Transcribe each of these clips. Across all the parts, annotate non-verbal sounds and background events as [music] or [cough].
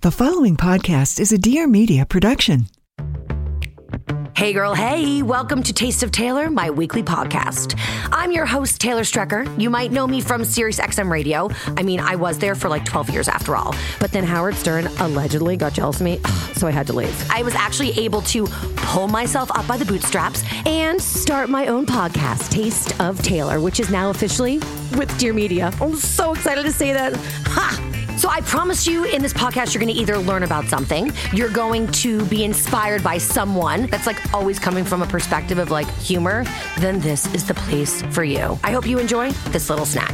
The following podcast is a Dear Media production. Hey, girl, hey, welcome to Taste of Taylor, my weekly podcast. I'm your host, Taylor Strecker. You might know me from Sirius XM Radio. I mean, I was there for like 12 years after all. But then Howard Stern allegedly got jealous of me, [sighs] so I had to leave. I was actually able to pull myself up by the bootstraps and start my own podcast, Taste of Taylor, which is now officially with Dear Media. I'm so excited to say that. Ha! So I promise you in this podcast, you're going to either learn about something, you're going to be inspired by someone that's like always coming from a perspective of like humor, then this is the place for you. I hope you enjoy this little snack.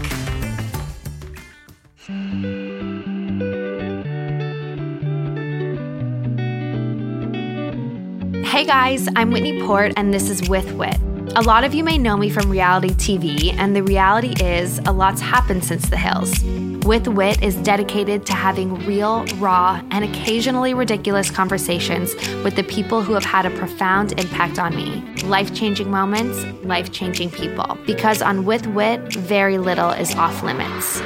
Hey guys, I'm Whitney Port, and this is With Whit. A lot of you may know me from reality TV, and the reality is a lot's happened since the hills. With Whit is dedicated to having real, raw, and occasionally ridiculous conversations with the people who have had a profound impact on me. Life changing moments, life changing people. Because on With Whit, very little is off limits.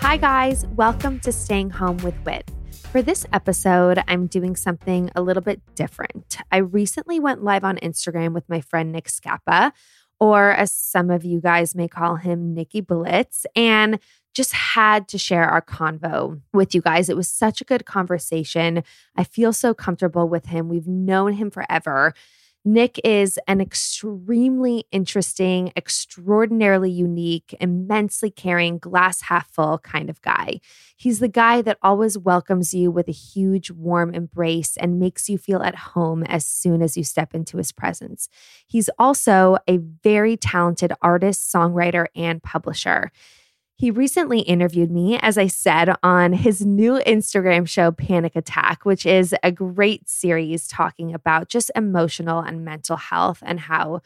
Hi, guys. Welcome to Staying Home with Whit. For this episode, I'm doing something a little bit different. I recently went live on Instagram with my friend Nick Scapa, or as some of you guys may call him, Nicky Blitz, and just had to share our convo with you guys. It was such a good conversation. I feel so comfortable with him. We've known him forever. Nick is an extremely interesting, extraordinarily unique, immensely caring, glass half full kind of guy. He's the guy that always welcomes you with a huge, warm embrace and makes you feel at home as soon as you step into his presence. He's also a very talented artist, songwriter, and publisher. He recently interviewed me, as I said, on his new Instagram show, Panic Attack, which is a great series talking about just emotional and mental health and how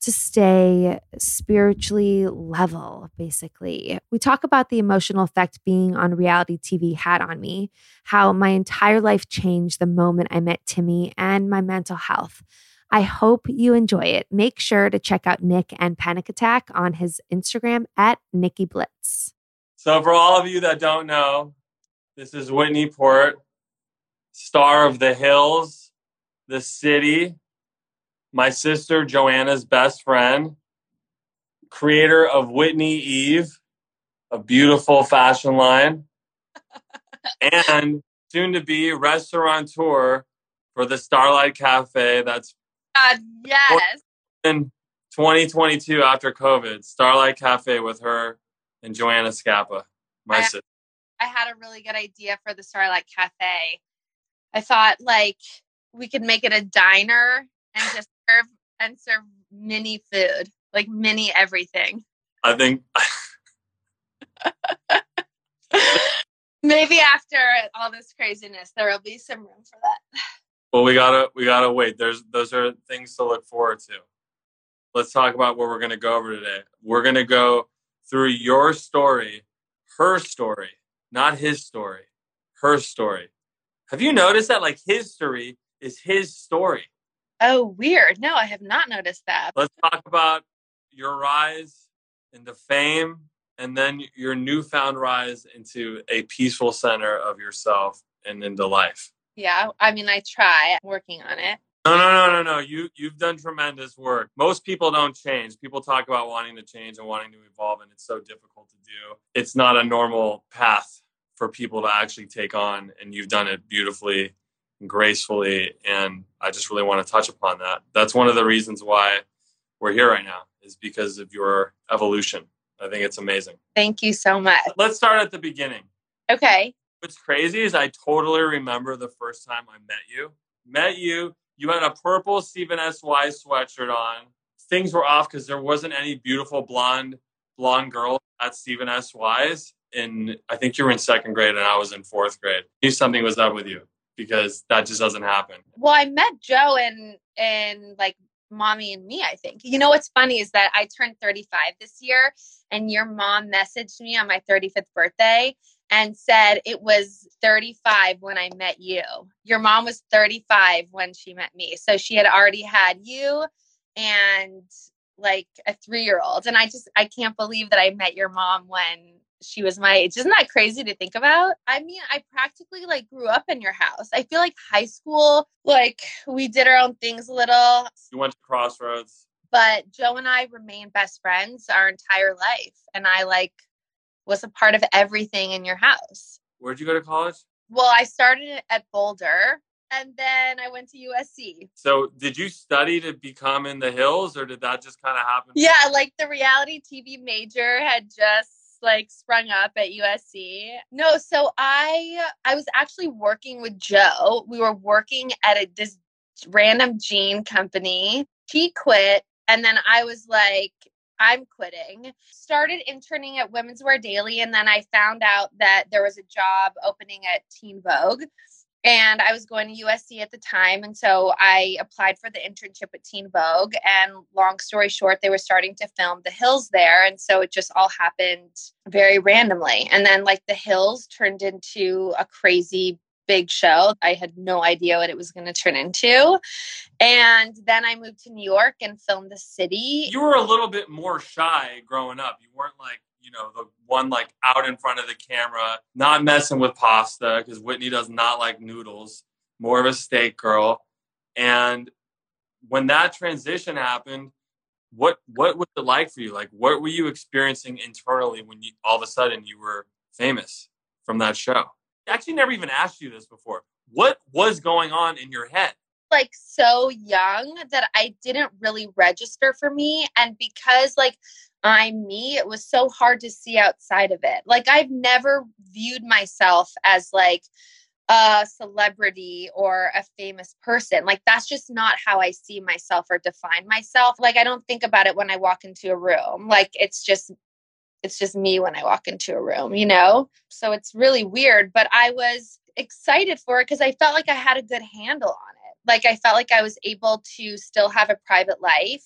to stay spiritually level, basically. We talk about the emotional effect being on reality TV had on me, how my entire life changed the moment I met Timmy, and my mental health. I hope you enjoy it. Make sure to check out Nick and Panic Attack on his Instagram at Nicky Blitz. So, for all of you that don't know, this is Whitney Port, star of The Hills, The City, my sister Joanna's best friend, creator of Whitney Eve, a beautiful fashion line, [laughs] and soon to be restaurateur for the Starlight Cafe that's God, yes. in 2022 after COVID, Starlight Cafe with her and Joanna Scapa, my I- sister. I had a really good idea for the Starlight Cafe. I thought like we could make it a diner and just serve and serve mini food, like mini everything. I think [laughs] [laughs] Maybe after all this craziness, there will be some room for that. Well we gotta we gotta wait. There's those are things to look forward to. Let's talk about what we're gonna go over today. We're gonna go through your story, her story, not his story, her story. Have you noticed that like his story is his story? Oh, weird. No, I have not noticed that. Let's talk about your rise into fame and then your newfound rise into a peaceful center of yourself and into life. Yeah, I mean, I try. I'm working on it. No, no, no, no, no. You you've done tremendous work. Most people don't change. People talk about wanting to change and wanting to evolve, and it's so difficult to do. It's not a normal path for people to actually take on, and you've done it beautifully and gracefully. And I just really want to touch upon that. That's one of the reasons why we're here right now is because of your evolution. I think it's amazing. Thank you so much. Let's start at the beginning. Okay. What's crazy is I totally remember the first time I met you. Met you you had a purple Stephen S. Wise sweatshirt on. Things were off because there wasn't any beautiful blonde blonde girl at Stephen S. Wise. And I think you were in second grade and I was in fourth grade. I knew something was up with you because that just doesn't happen. Well, I met Joe and and like mommy and me, I think. You know what's funny is that I turned 35 this year and your mom messaged me on my 35th birthday and said it was 35 when I met you. Your mom was 35 when she met me. So she had already had you and like a 3-year-old and I just I can't believe that I met your mom when she was my age. Isn't that crazy to think about? I mean, I practically like grew up in your house. I feel like high school, like we did our own things a little. You went to Crossroads. But Joe and I remained best friends our entire life. And I like was a part of everything in your house. Where'd you go to college? Well, I started at Boulder and then I went to USC. So, did you study to become in the hills or did that just kind of happen? Yeah, like the reality TV major had just like sprung up at USC. No, so I I was actually working with Joe. We were working at a this random jean company. He quit and then I was like I'm quitting. Started interning at Women's Wear Daily, and then I found out that there was a job opening at Teen Vogue. And I was going to USC at the time. And so I applied for the internship at Teen Vogue. And long story short, they were starting to film The Hills there. And so it just all happened very randomly. And then, like, The Hills turned into a crazy big show. I had no idea what it was going to turn into. And then I moved to New York and filmed The City. You were a little bit more shy growing up. You weren't like, you know, the one like out in front of the camera, not messing with pasta because Whitney does not like noodles, more of a steak girl. And when that transition happened, what what was it like for you? Like what were you experiencing internally when you all of a sudden you were famous from that show? Actually never even asked you this before. What was going on in your head? Like so young that I didn't really register for me. And because like I'm me, it was so hard to see outside of it. Like I've never viewed myself as like a celebrity or a famous person. Like that's just not how I see myself or define myself. Like I don't think about it when I walk into a room. Like it's just it's just me when I walk into a room, you know? So it's really weird, but I was excited for it because I felt like I had a good handle on it. Like I felt like I was able to still have a private life.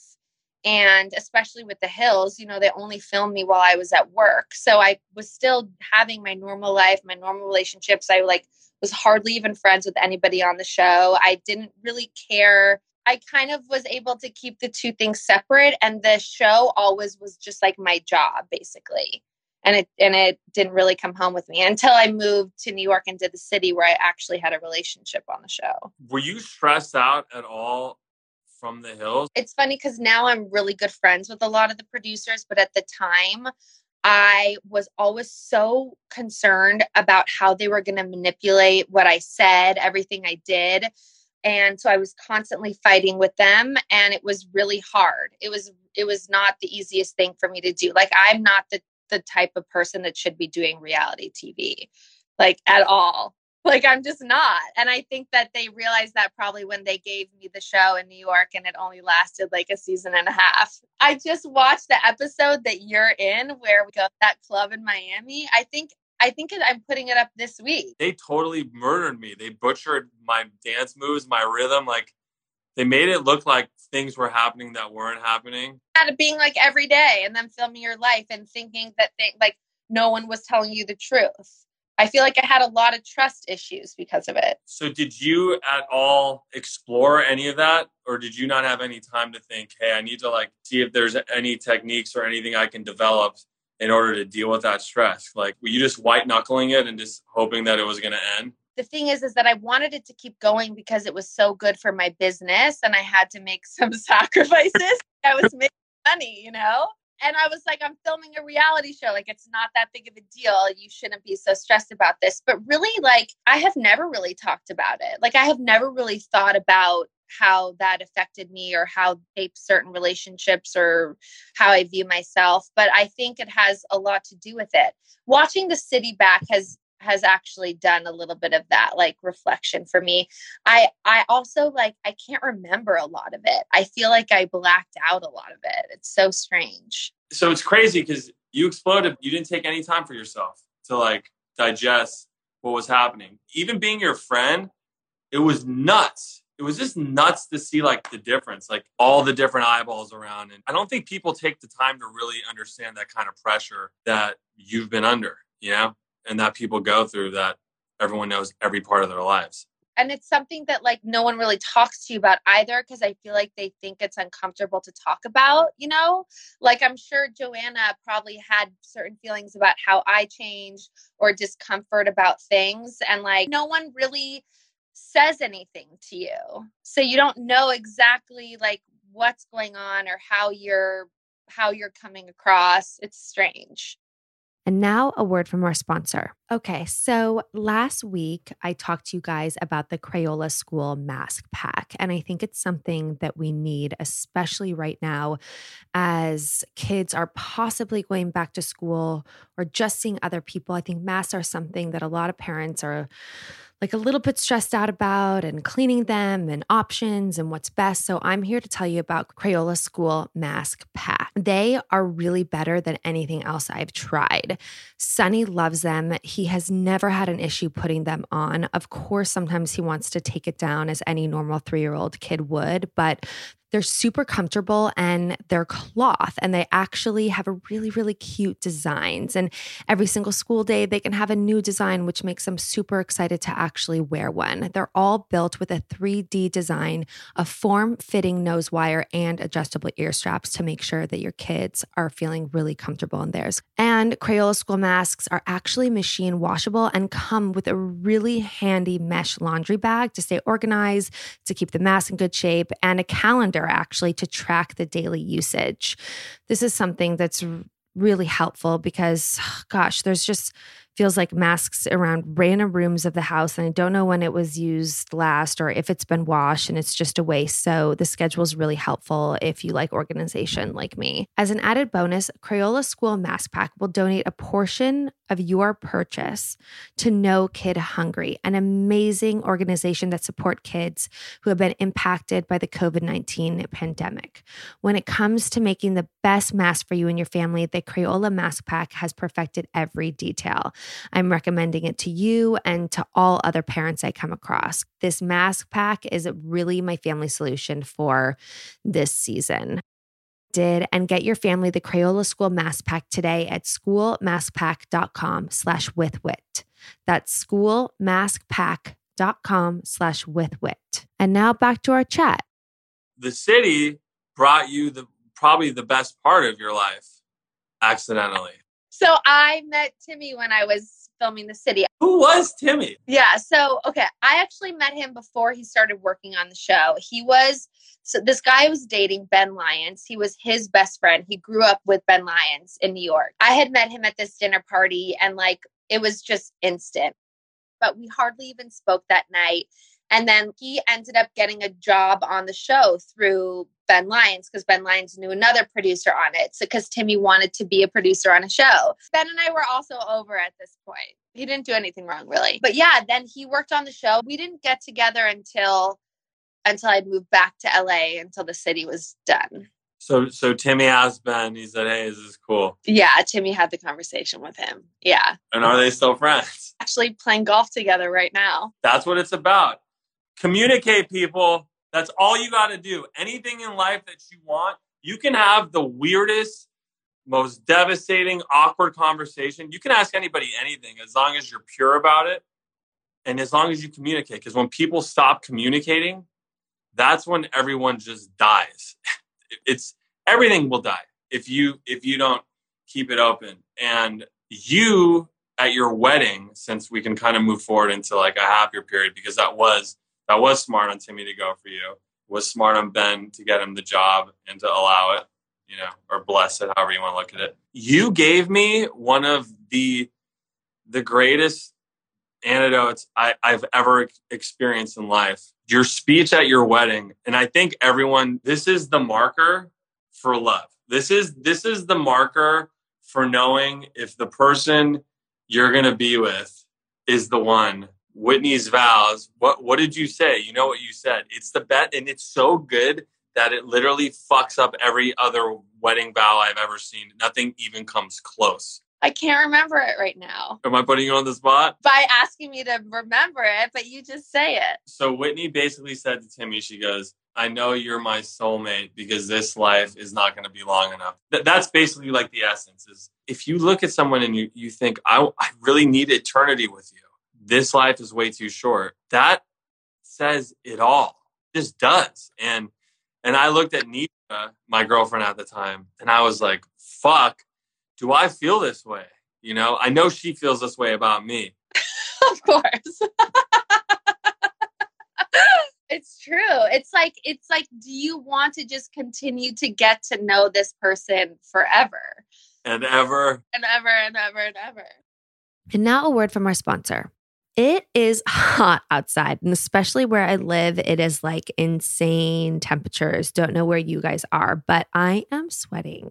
And especially with the hills, you know, they only filmed me while I was at work. So I was still having my normal life, my normal relationships. I like was hardly even friends with anybody on the show. I didn't really care I kind of was able to keep the two things separate and the show always was just like my job basically. And it and it didn't really come home with me until I moved to New York and did the city where I actually had a relationship on the show. Were you stressed out at all from the hills? It's funny cuz now I'm really good friends with a lot of the producers, but at the time I was always so concerned about how they were going to manipulate what I said, everything I did and so i was constantly fighting with them and it was really hard. It was it was not the easiest thing for me to do. Like i'm not the the type of person that should be doing reality tv like at all. Like i'm just not. And i think that they realized that probably when they gave me the show in new york and it only lasted like a season and a half. I just watched the episode that you're in where we go that club in miami. I think I think I'm putting it up this week. They totally murdered me. They butchered my dance moves, my rhythm. Like they made it look like things were happening that weren't happening. Out of being like every day and then filming your life and thinking that they, like no one was telling you the truth. I feel like I had a lot of trust issues because of it. So, did you at all explore any of that, or did you not have any time to think, "Hey, I need to like see if there's any techniques or anything I can develop in order to deal with that stress? Like, were you just white knuckling it and just hoping that it was going to end? the thing is is that I wanted it to keep going because it was so good for my business and I had to make some [laughs] sacrifices. I was making money, you know? And I was like, I'm filming a reality show. Like, it's not that big of a deal. You shouldn't be so stressed about this. But really, like, I have never really talked about it. Like, I have never really thought about how that affected me or how certain relationships or how I view myself. But I think it has a lot to do with it. Watching the city back has has actually done a little bit of that like reflection for me. I i also like i can't remember a lot of it. I feel like i blacked out a lot of it. It's so strange. So it's crazy because you exploded. You didn't take any time for yourself to like digest what was happening. Even being your friend it was nuts it was just nuts to see like the difference like all the different eyeballs around. And i don't think people take the time to really understand that kind of pressure that you've been under you know and that people go through that everyone knows every part of their lives. And it's something that like no one really talks to you about either because i feel like they think it's uncomfortable to talk about you know? Like i'm sure joanna probably had certain feelings about how i changed or discomfort about things. And like no one really says anything to you so you don't know exactly like what's going on or how you're how you're coming across it's strange and now a word from our sponsor. Okay, so last week I talked to you guys about the Crayola School mask pack. And I think it's something that we need, especially right now as kids are possibly going back to school or just seeing other people. I think masks are something that a lot of parents are like a little bit stressed out about and cleaning them and options and what's best. So I'm here to tell you about Crayola School Mask Pack. They are really better than anything else I've tried. Sunny loves them. He has never had an issue putting them on. Of course, sometimes he wants to take it down as any normal three year old kid would, but they're super comfortable and they're cloth and they actually have a really, really cute designs. And every single school day, they can have a new design, which makes them super excited to actually wear one. They're all built with a 3D design, a form fitting nose wire, and adjustable ear straps to make sure that your kids are feeling really comfortable in theirs. And Crayola school masks are actually machine washable and come with a really handy mesh laundry bag to stay organized, to keep the mask in good shape, and a calendar actually to track the daily usage. This is something that's really helpful because, [sighs] gosh, there's just feels like masks around random rooms of the house. And I don't know when it was used last or if it's been washed and it's just a waste. So the schedule is really helpful if you like organization like me. As an added bonus, Crayola School Mask Pack will donate a portion of your purchase to No Kid Hungry, an amazing organization that support kids who have been impacted by the COVID-19 pandemic. When it comes to making the best mask for you and your family, the Crayola Mask Pack has perfected every detail. I'm recommending it to you and to all other parents I come across. This mask pack is really my family solution for this season did and get your family the Crayola School Mask Pack today at schoolmaskpack.com slash withwhit. That's schoolmaskpack.com slash withwhit. And now back to our chat. The city brought you the probably the best part of your life accidentally. So I met Timmy when I was filming the city. Who was Timmy? Yeah. So, okay. I actually met him before he started working on the show. He was, so this guy was dating, Ben Lyons. He was his best friend. He grew up with Ben Lyons in New York. I had met him at this dinner party and like it was just instant. But we hardly even spoke that night. And then he ended up getting a job on the show through Ben Lyons because Ben Lyons knew another producer on it. So, because Timmy wanted to be a producer on a show. Ben and I were also over at this point. He didn't do anything wrong, really. But yeah, then he worked on the show. We didn't get together until until I'd moved back to LA until the city was done. So, so Timmy asked Ben. He said, "Hey, this is this cool?" Yeah, Timmy had the conversation with him. Yeah. And are they still friends? Actually, playing golf together right now. That's what it's about. Communicate, people. That's all you got to do. Anything in life that you want, you can have the weirdest, most devastating, awkward conversation. You can ask anybody anything as long as you're pure about it and as long as you communicate. Because when people stop communicating, that's when everyone just dies. [laughs] It's everything will die if you if you don't keep it open. And you at your wedding, since we can kind of move forward into like a happier period, because that was that was smart on Timmy to go for you. Was smart on Ben to get him the job and to allow it, you know, or bless it, however you want to look at it. You gave me one of the the greatest antidotes I, I've ever experienced in life. Your speech at your wedding, and I think everyone, this is the marker for love. This is this is the marker for knowing if the person you're going to be with is the one. Whitney's vows. What what did you say? You know what you said. It's the bet, and it's so good that it literally fucks up every other wedding vow I've ever seen. Nothing even comes close. I can't remember it right now. Am I putting you on the spot? By asking me to remember it, but you just say it. So Whitney basically said to Timmy, she goes, I know you're my soulmate because this life is not going to be long enough. Th- that's basically like the essence is if you look at someone and you, you think, I, I really need eternity with you, this life is way too short. That says it all. It just does. And, and I looked at Nisha, my girlfriend at the time, and I was like, fuck, do I feel this way? You know, I know she feels this way about me. [laughs] of course. [laughs] it's true. It's like it's like do you want to just continue to get to know this person forever? And ever. And ever and ever and ever. And now a word from our sponsor. It is hot outside, and especially where I live, it is like insane temperatures. Don't know where you guys are, but I am sweating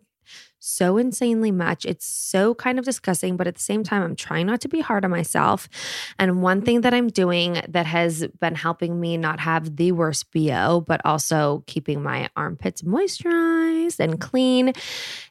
so insanely much. It's so kind of disgusting, but at the same time, I'm trying not to be hard on myself. And one thing that I'm doing that has been helping me not have the worst BO, but also keeping my armpits moisturized and clean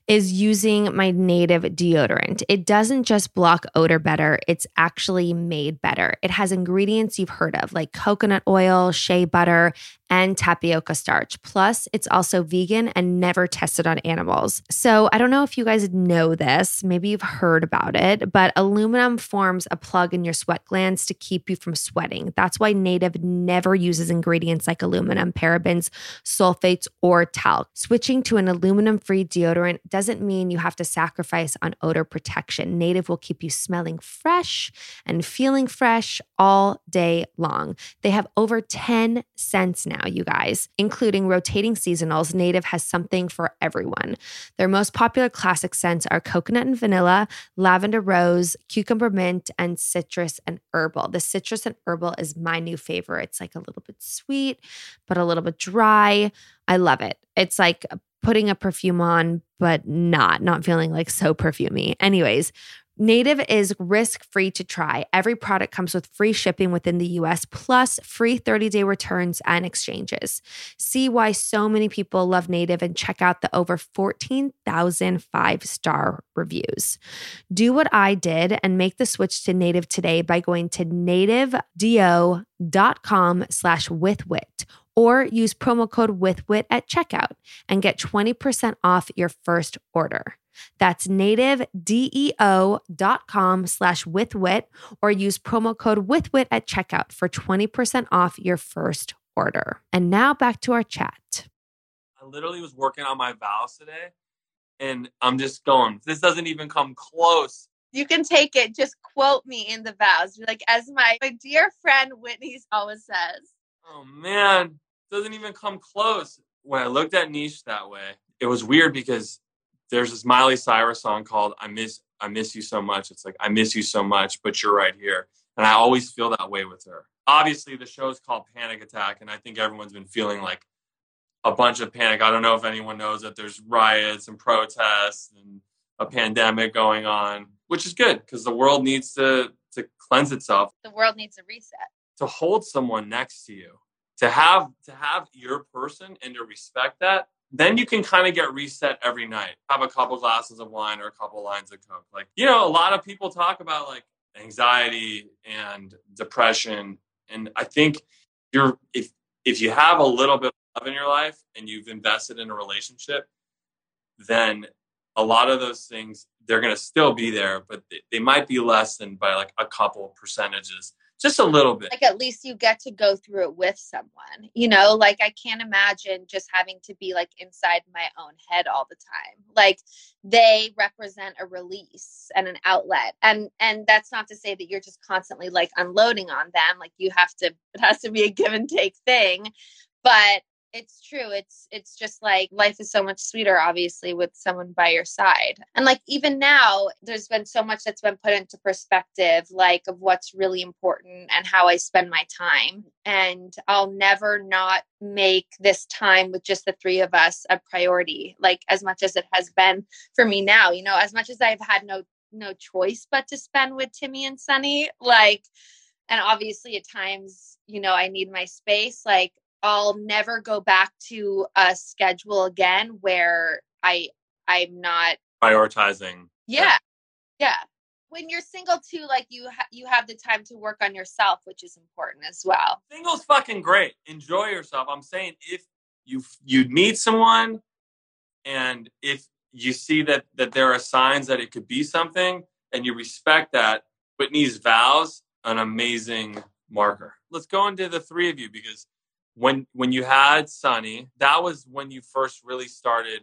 is using my native deodorant. It doesn't just block odor better, it's actually made better. It has ingredients you've heard of like coconut oil, shea butter, and tapioca starch. Plus, it's also vegan and never tested on animals. So, I don't know if you guys know this, maybe you've heard about it, but aluminum forms a plug in your sweat glands to keep you from sweating. That's why Native never uses ingredients like aluminum, parabens, sulfates, or talc. Switching to an aluminum free deodorant doesn't mean you have to sacrifice on odor protection. Native will keep you smelling fresh and feeling fresh all day long. They have over 10 scents now, you guys, including rotating seasonals. Native has something for everyone. Their most popular classic scents are coconut and vanilla, lavender rose, cucumber mint, and citrus and herbal. The citrus and herbal is my new favorite. It's like a little bit sweet, but a little bit dry. I love it. It's like putting a perfume on, but not, not feeling like so perfumey. Anyways, Native is risk free to try. Every product comes with free shipping within the US, plus free 30 day returns and exchanges. See why so many people love Native and check out the over 14,000 five star reviews. Do what I did and make the switch to Native today by going to nativedeo.com slash withwhit or use promo code withwhit at checkout and get 20% off your first order. That's nativedeo.com slash withwhit or use promo code withwhit at checkout for 20% off your first order. And now back to our chat. I literally was working on my vows today and I'm just going, this doesn't even come close. You can take it. Just quote me in the vows. Like as my, my dear friend Whitney always says. Oh man, doesn't even come close. When I looked at Nisha that way, it was weird because there's this Miley Cyrus song called "I Miss I Miss You So Much." It's like I miss you so much, but you're right here, and I always feel that way with her. Obviously, the show's called Panic Attack, and I think everyone's been feeling like a bunch of panic. I don't know if anyone knows that there's riots and protests and a pandemic going on, which is good because the world needs to to cleanse itself. The world needs a reset. To hold someone next to you to have to have your person and to respect that then you can kind of get reset every night. Have a couple glasses of wine or a couple lines of coke. Like you know a lot of people talk about like anxiety and depression and i think you're if if you have a little bit of love in your life and you've invested in a relationship then a lot of those things they're going to still be there but they, they might be less than by like a couple percentages just a little bit. like at least you get to go through it with someone you know like i can't imagine just having to be like inside my own head all the time like they represent a release and an outlet and and that's not to say that you're just constantly like unloading on them like you have to [laughs] it has to be a give and take thing but it's true it's it's just like life is so much sweeter obviously with someone by your side. And like even now there's been so much that's been put into perspective like of what's really important and how i spend my time. And i'll never not make this time with just the three of us a priority like as much as it has been for me now you know as much as i've had no no choice but to spend with timmy and sunny like and obviously at times you know i need my space like I'll never go back to a schedule again where I I'm not Prioritizing. yeah yeah when you're single too like you ha- you have the time to work on yourself which is important as well Single's fucking great. Enjoy yourself. I'm saying if you you meet someone and if you see that that there are signs that it could be something and you respect that, Whitney's vows an amazing marker. Let's go into the three of you because when when you had Sunny, that was when you first really started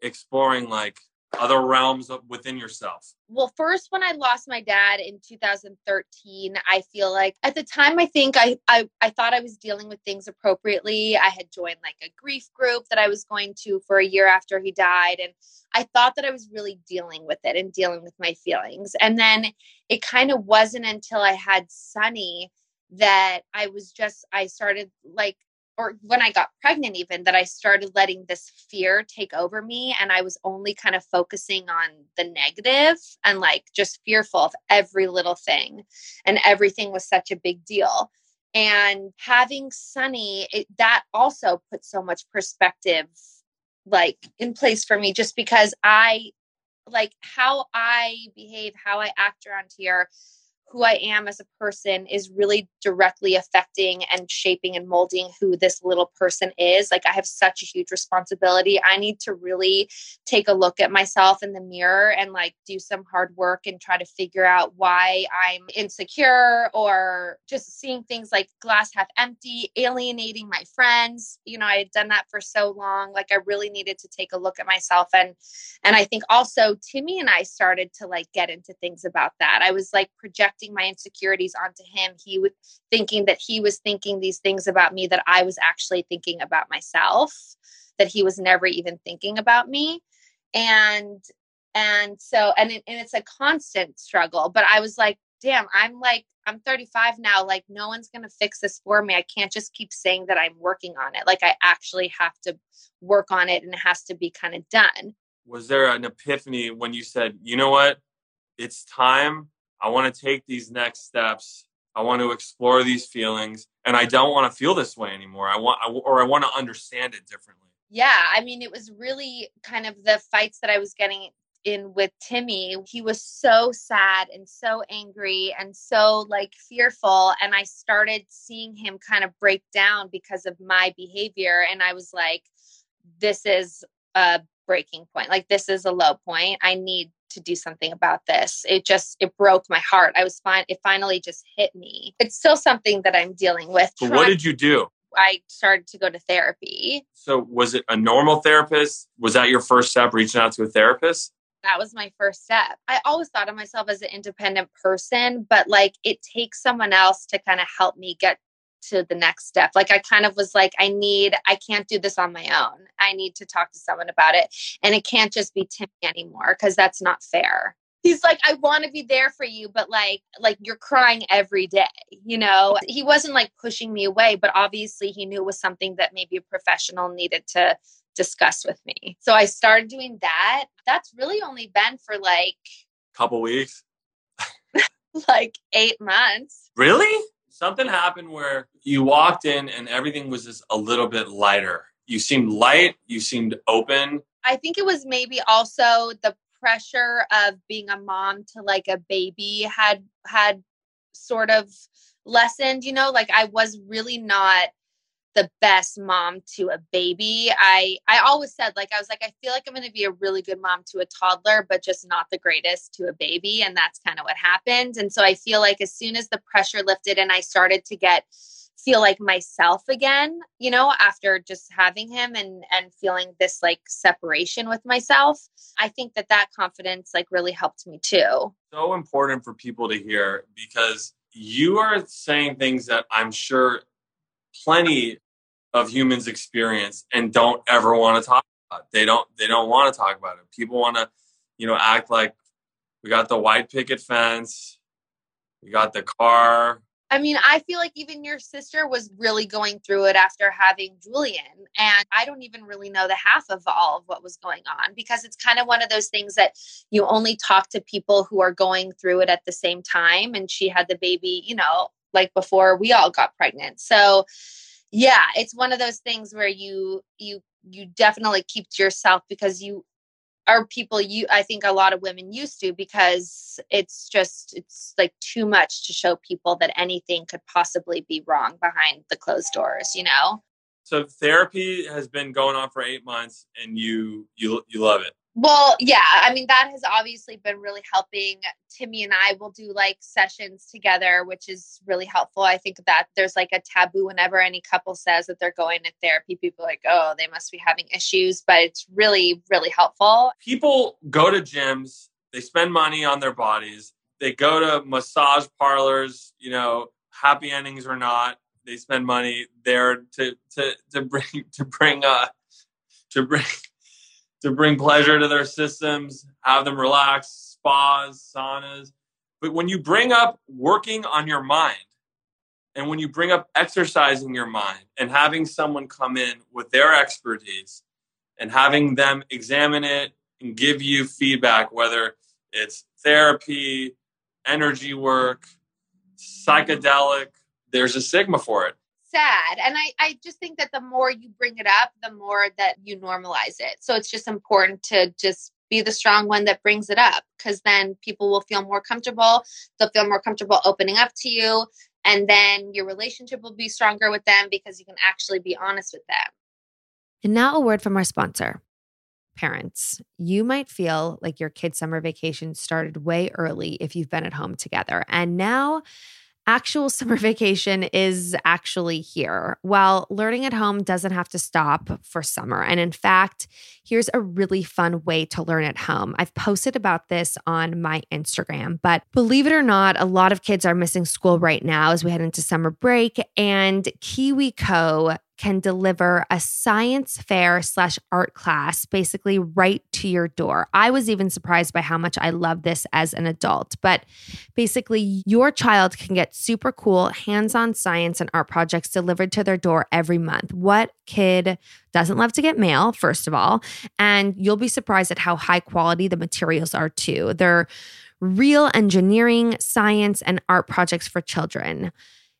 exploring like other realms within yourself. well first when i lost my dad in 2013 i feel like at the time i think I, I i thought i was dealing with things appropriately i had joined like a grief group that i was going to for a year after he died and i thought that i was really dealing with it and dealing with my feelings and then it kind of wasn't until i had sunny that i was just i started like or when I got pregnant, even that I started letting this fear take over me. And I was only kind of focusing on the negative and like just fearful of every little thing. And everything was such a big deal. And having Sunny, it, that also put so much perspective like in place for me just because I like how I behave, how I act around here who I am as a person is really directly affecting and shaping and molding who this little person is. Like, I have such a huge responsibility. I need to really take a look at myself in the mirror and like do some hard work and try to figure out why I'm insecure or just seeing things like glass half empty, alienating my friends. You know, I had done that for so long. Like, I really needed to take a look at myself. And, and I think also Timmy and I started to like get into things about that. I was like projecting my insecurities onto him. He was thinking that he was thinking these things about me that I was actually thinking about myself, that he was never even thinking about me. And and so and, it, and it's a constant struggle. But I was like, damn, I'm like I'm 35 now. Like, no one's going to fix this for me. I can't just keep saying that I'm working on it. Like, I actually have to work on it and it has to be kind of done. Was there an epiphany when you said, you know what? It's time. I want to take these next steps. I want to explore these feelings and I don't want to feel this way anymore. I want, or I want to understand it differently. Yeah. I mean, it was really kind of the fights that I was getting in with Timmy. He was so sad and so angry and so like fearful. And I started seeing him kind of break down because of my behavior. And I was like, this is a breaking point. Like, this is a low point. I need to do something about this. It just it broke my heart. I was fine. It finally just hit me. It's still something that I'm dealing with. But what did you do? I started to go to therapy. So was it a normal therapist? Was that your first step, reaching out to a therapist? That was my first step. I always thought of myself as an independent person, but like it takes someone else to kind of help me get to the next step. Like I kind of was like, I need, I can't do this on my own. I need to talk to someone about it. And it can't just be Timmy anymore because that's not fair. He's like, I want to be there for you, but like, like you're crying every day, you know? He wasn't like pushing me away, but obviously he knew it was something that maybe a professional needed to discuss with me. So I started doing that. That's really only been for like couple weeks. [laughs] like 8 months. Really? Something happened where you walked in and everything was just a little bit lighter. You seemed light, you seemed open. I think it was maybe also the pressure of being a mom to like a baby had had sort of lessened, you know, like I was really not the best mom to a baby. I I always said like I was like I feel like I'm going to be a really good mom to a toddler but just not the greatest to a baby and that's kind of what happened. And so I feel like as soon as the pressure lifted and I started to get feel like myself again, you know, after just having him and and feeling this like separation with myself, I think that that confidence like really helped me too. So important for people to hear because you are saying things that I'm sure plenty of humans experience and don't ever want to talk about. They don't they don't want to talk about it. People want to, you know, act like we got the white picket fence, we got the car. I mean, I feel like even your sister was really going through it after having Julian. And I don't even really know the half of all of what was going on because it's kind of one of those things that you only talk to people who are going through it at the same time. And she had the baby, you know, like before we all got pregnant. So yeah, it's one of those things where you you you definitely keep to yourself because you are people you I think a lot of women used to because it's just it's like too much to show people that anything could possibly be wrong behind the closed doors, you know. So therapy has been going on for 8 months and you you you love it. Well, yeah, I mean that has obviously been really helping. Timmy and I will do like sessions together, which is really helpful. I think that there's like a taboo whenever any couple says that they're going to therapy, people like, "Oh, they must be having issues," but it's really really helpful. People go to gyms, they spend money on their bodies. They go to massage parlors, you know, happy endings or not, they spend money there to to to bring [laughs] to bring uh to bring to bring pleasure to their systems, have them relax, spas, saunas. But when you bring up working on your mind, and when you bring up exercising your mind and having someone come in with their expertise and having them examine it and give you feedback, whether it's therapy, energy work, psychedelic, there's a stigma for it sad. And I, I just think that the more you bring it up, the more that you normalize it. So it's just important to just be the strong one that brings it up because then people will feel more comfortable. They'll feel more comfortable opening up to you. And then your relationship will be stronger with them because you can actually be honest with them. And now a word from our sponsor. Parents, you might feel like your kid's summer vacation started way early if you've been at home together. And now actual [laughs] summer vacation is actually here. While learning at home doesn't have to stop for summer. And in fact, here's a really fun way to learn at home. I've posted about this on my Instagram, but believe it or not, a lot of kids are missing school right now as we head into summer break. And KiwiCo can deliver a science fair slash art class basically right to your door. I was even surprised by how much I love this as an adult. But basically, your child can get super cool hands on science and art projects delivered to their door every month. What kid doesn't love to get mail, first of all? And you'll be surprised at how high quality the materials are, too. They're real engineering, science, and art projects for children.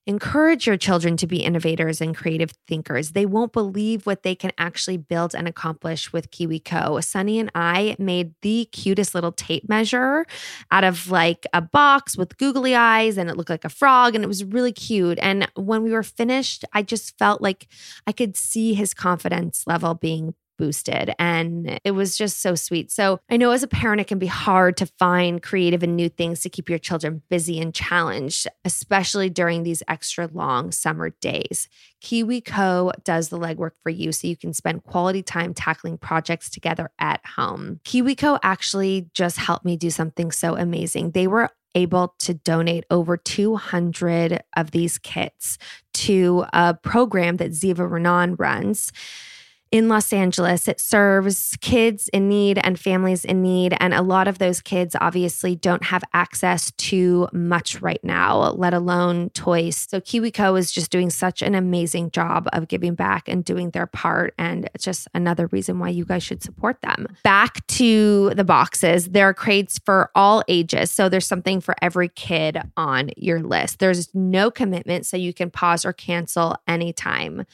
Encourage your children to be innovators and creative thinkers. They won't believe what they can actually build and accomplish with KiwiCo. Sunny and I made the cutest little tape measure out of like a box with googly eyes and it looked like a frog and it was really cute. And when we were finished, I just felt like I could see his confidence level being boosted. And it was just so sweet. So I know as a parent, it can be hard to find creative and new things to keep your children busy and challenged, especially during these extra long summer days. KiwiCo does the legwork for you so you can spend quality time tackling projects together at home. KiwiCo actually just helped me do something so amazing. They were able to donate over 200 of these kits to a program that Ziva Renan runs in Los Angeles. It serves kids in need and families in need. And a lot of those kids obviously don't have access to much right now, let alone toys. So KiwiCo is just doing such an amazing job of giving back and doing their part. And it's just another reason why you guys should support them. Back to the boxes, there are crates for all ages. So there's something for every kid on your list. There's no commitment, so you can pause or cancel anytime.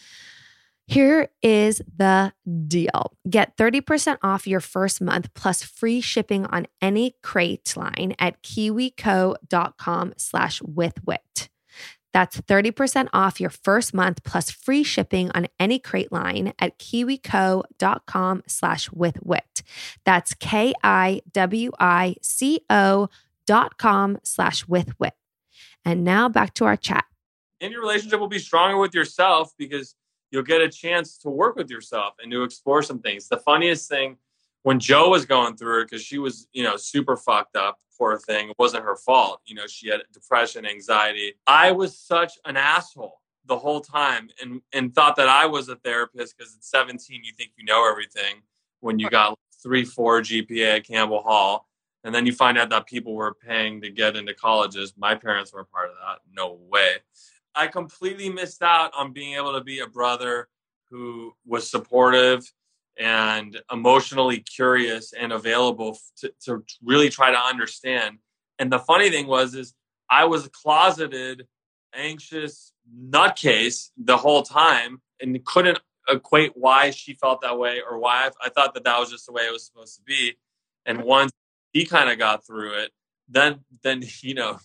Here is the deal. Get 30% off your first month plus free shipping on any crate line at kiwico.com slash withwhit. That's 30% off your first month plus free shipping on any crate line at kiwico.com slash with whit. That's K-I-W-I-C-O dot com slash with whit. And now back to our chat. And your relationship will be stronger with yourself because you'll get a chance to work with yourself and to explore some things. The funniest thing when Joe was going through it, because she was, you know, super fucked up, poor thing. It wasn't her fault. You know, she had depression, anxiety. I was such an asshole the whole time and and thought that I was a therapist because at 17 you think you know everything when you got three, four GPA at Campbell Hall. And then you find out that people were paying to get into colleges. My parents were part of that. No way. I completely missed out on being able to be a brother who was supportive and emotionally curious and available to, to really try to understand. And the funny thing was, is I was a closeted, anxious nutcase the whole time and couldn't equate why she felt that way or why I, I thought that that was just the way it was supposed to be. And once he kind of got through it, then then [laughs] you know,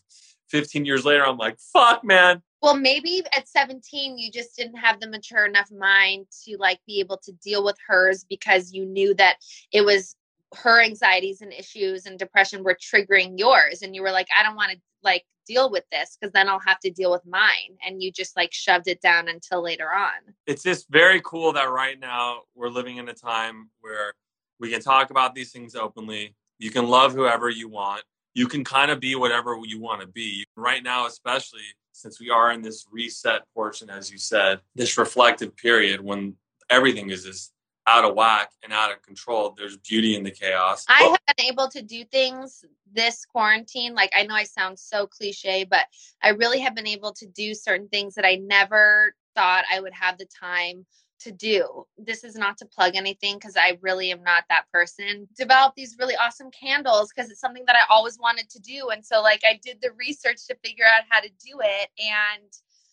15 years later, I'm like, fuck, man, well maybe at 17 you just didn't have the mature enough mind to like be able to deal with hers because you knew that it was her anxieties and issues and depression were triggering yours. And you were like i don't want to like deal with this because then i'll have to deal with mine. And you just like shoved it down until later on. It's just very cool that right now we're living in a time where we can talk about these things openly. You can love whoever you want you can kind of be whatever you want to be right now especially since we are in this reset portion, as you said, this reflective period when everything is just out of whack and out of control, there's beauty in the chaos. I have been able to do things this quarantine. Like, I know I sound so cliche, but I really have been able to do certain things that I never thought I would have the time to do. This is not to plug anything because I really am not that person. Develop these really awesome candles because it's something that I always wanted to do. And so, like, I did the research to figure out how to do it. And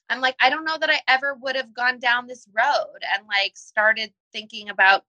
I'm like, I don't know that I ever would have gone down this road and like started thinking about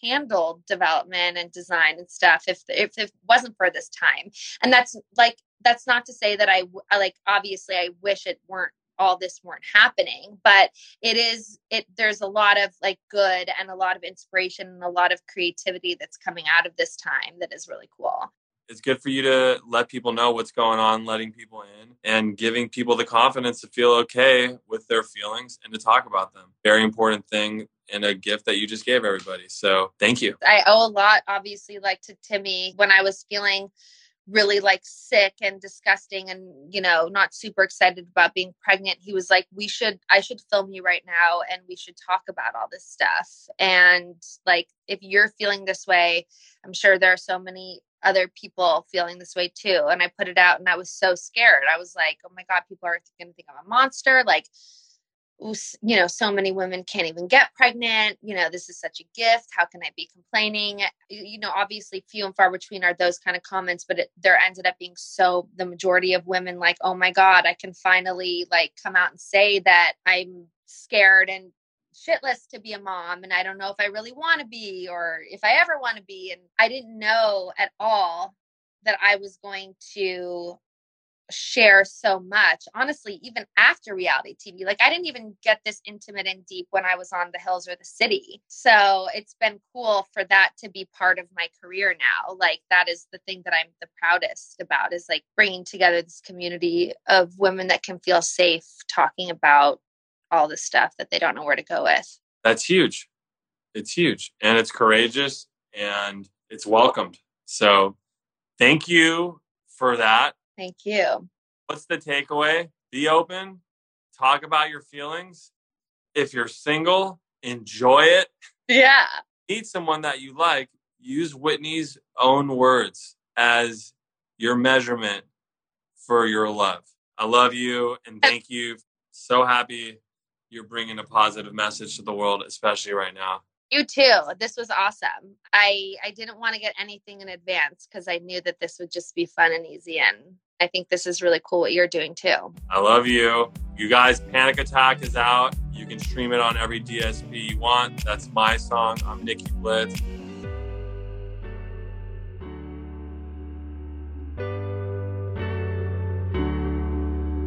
candle development and design and stuff if if it wasn't for this time and that's like that's not to say that I, I like obviously i wish it weren't all this weren't happening but it is it there's a lot of like good and a lot of inspiration and a lot of creativity that's coming out of this time that is really cool. It's good for you to let people know what's going on letting people in and giving people the confidence to feel okay with their feelings and to talk about them. Very important thing and a gift that you just gave everybody so thank you. I owe a lot obviously like to timmy when i was feeling really like sick and disgusting and you know not super excited about being pregnant. He was like we should i should film you right now and we should talk about all this stuff. And like if you're feeling this way i'm sure there are so many other people feeling this way too. And i put it out and i was so scared. I was like oh my god people are going to think i'm a monster. Like you know so many women can't even get pregnant you know this is such a gift how can i be complaining? You know obviously few and far between are those kind of comments but it, there ended up being so the majority of women like oh my god i can finally like come out and say that i'm scared and shitless to be a mom and i don't know if i really want to be or if i ever want to be and i didn't know at all that i was going to share so much honestly even after reality tv like i didn't even get this intimate and deep when i was on the hills or the city. So it's been cool for that to be part of my career now. Like that is the thing that i'm the proudest about is like bringing together this community of women that can feel safe talking about all the stuff that they don't know where to go with. That's huge. It's huge and it's courageous and it's welcomed. So thank you for that Thank you. What's the takeaway? Be open, talk about your feelings. If you're single, enjoy it. Yeah. Meet someone that you like. Use Whitney's own words as your measurement for your love. I love you and thank you. So happy you're bringing a positive message to the world, especially right now. You too. This was awesome. I I didn't want to get anything in advance because I knew that this would just be fun and easy and I think this is really cool what you're doing too. I love you. You guys, Panic Attack is out. You can stream it on every DSP you want. That's my song. I'm Nicky Blitz.